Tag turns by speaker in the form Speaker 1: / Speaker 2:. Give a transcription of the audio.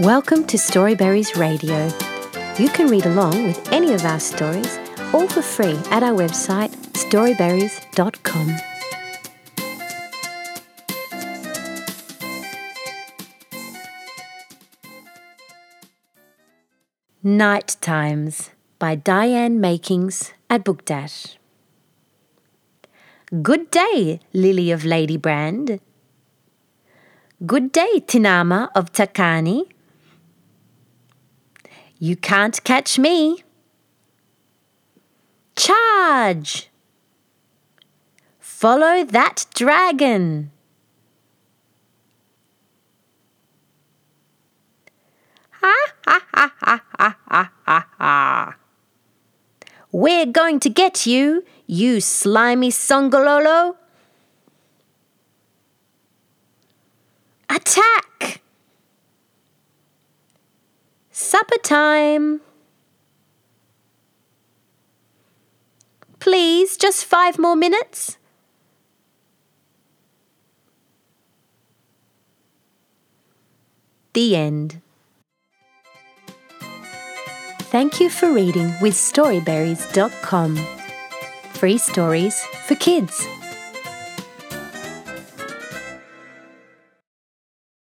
Speaker 1: Welcome to Storyberries Radio. You can read along with any of our stories, all for free, at our website storyberries.com. Night Times by Diane Makings at Book Dash. Good day, Lily of Ladybrand. Good day, Tinama of Takani. You can't catch me. Charge! Follow that dragon. Ha ha ha ha ha ha ha. We're going to get you, you slimy Songololo. Attack! Supper time. Please, just five more minutes. The end. Thank you for reading with Storyberries.com. Free stories for kids.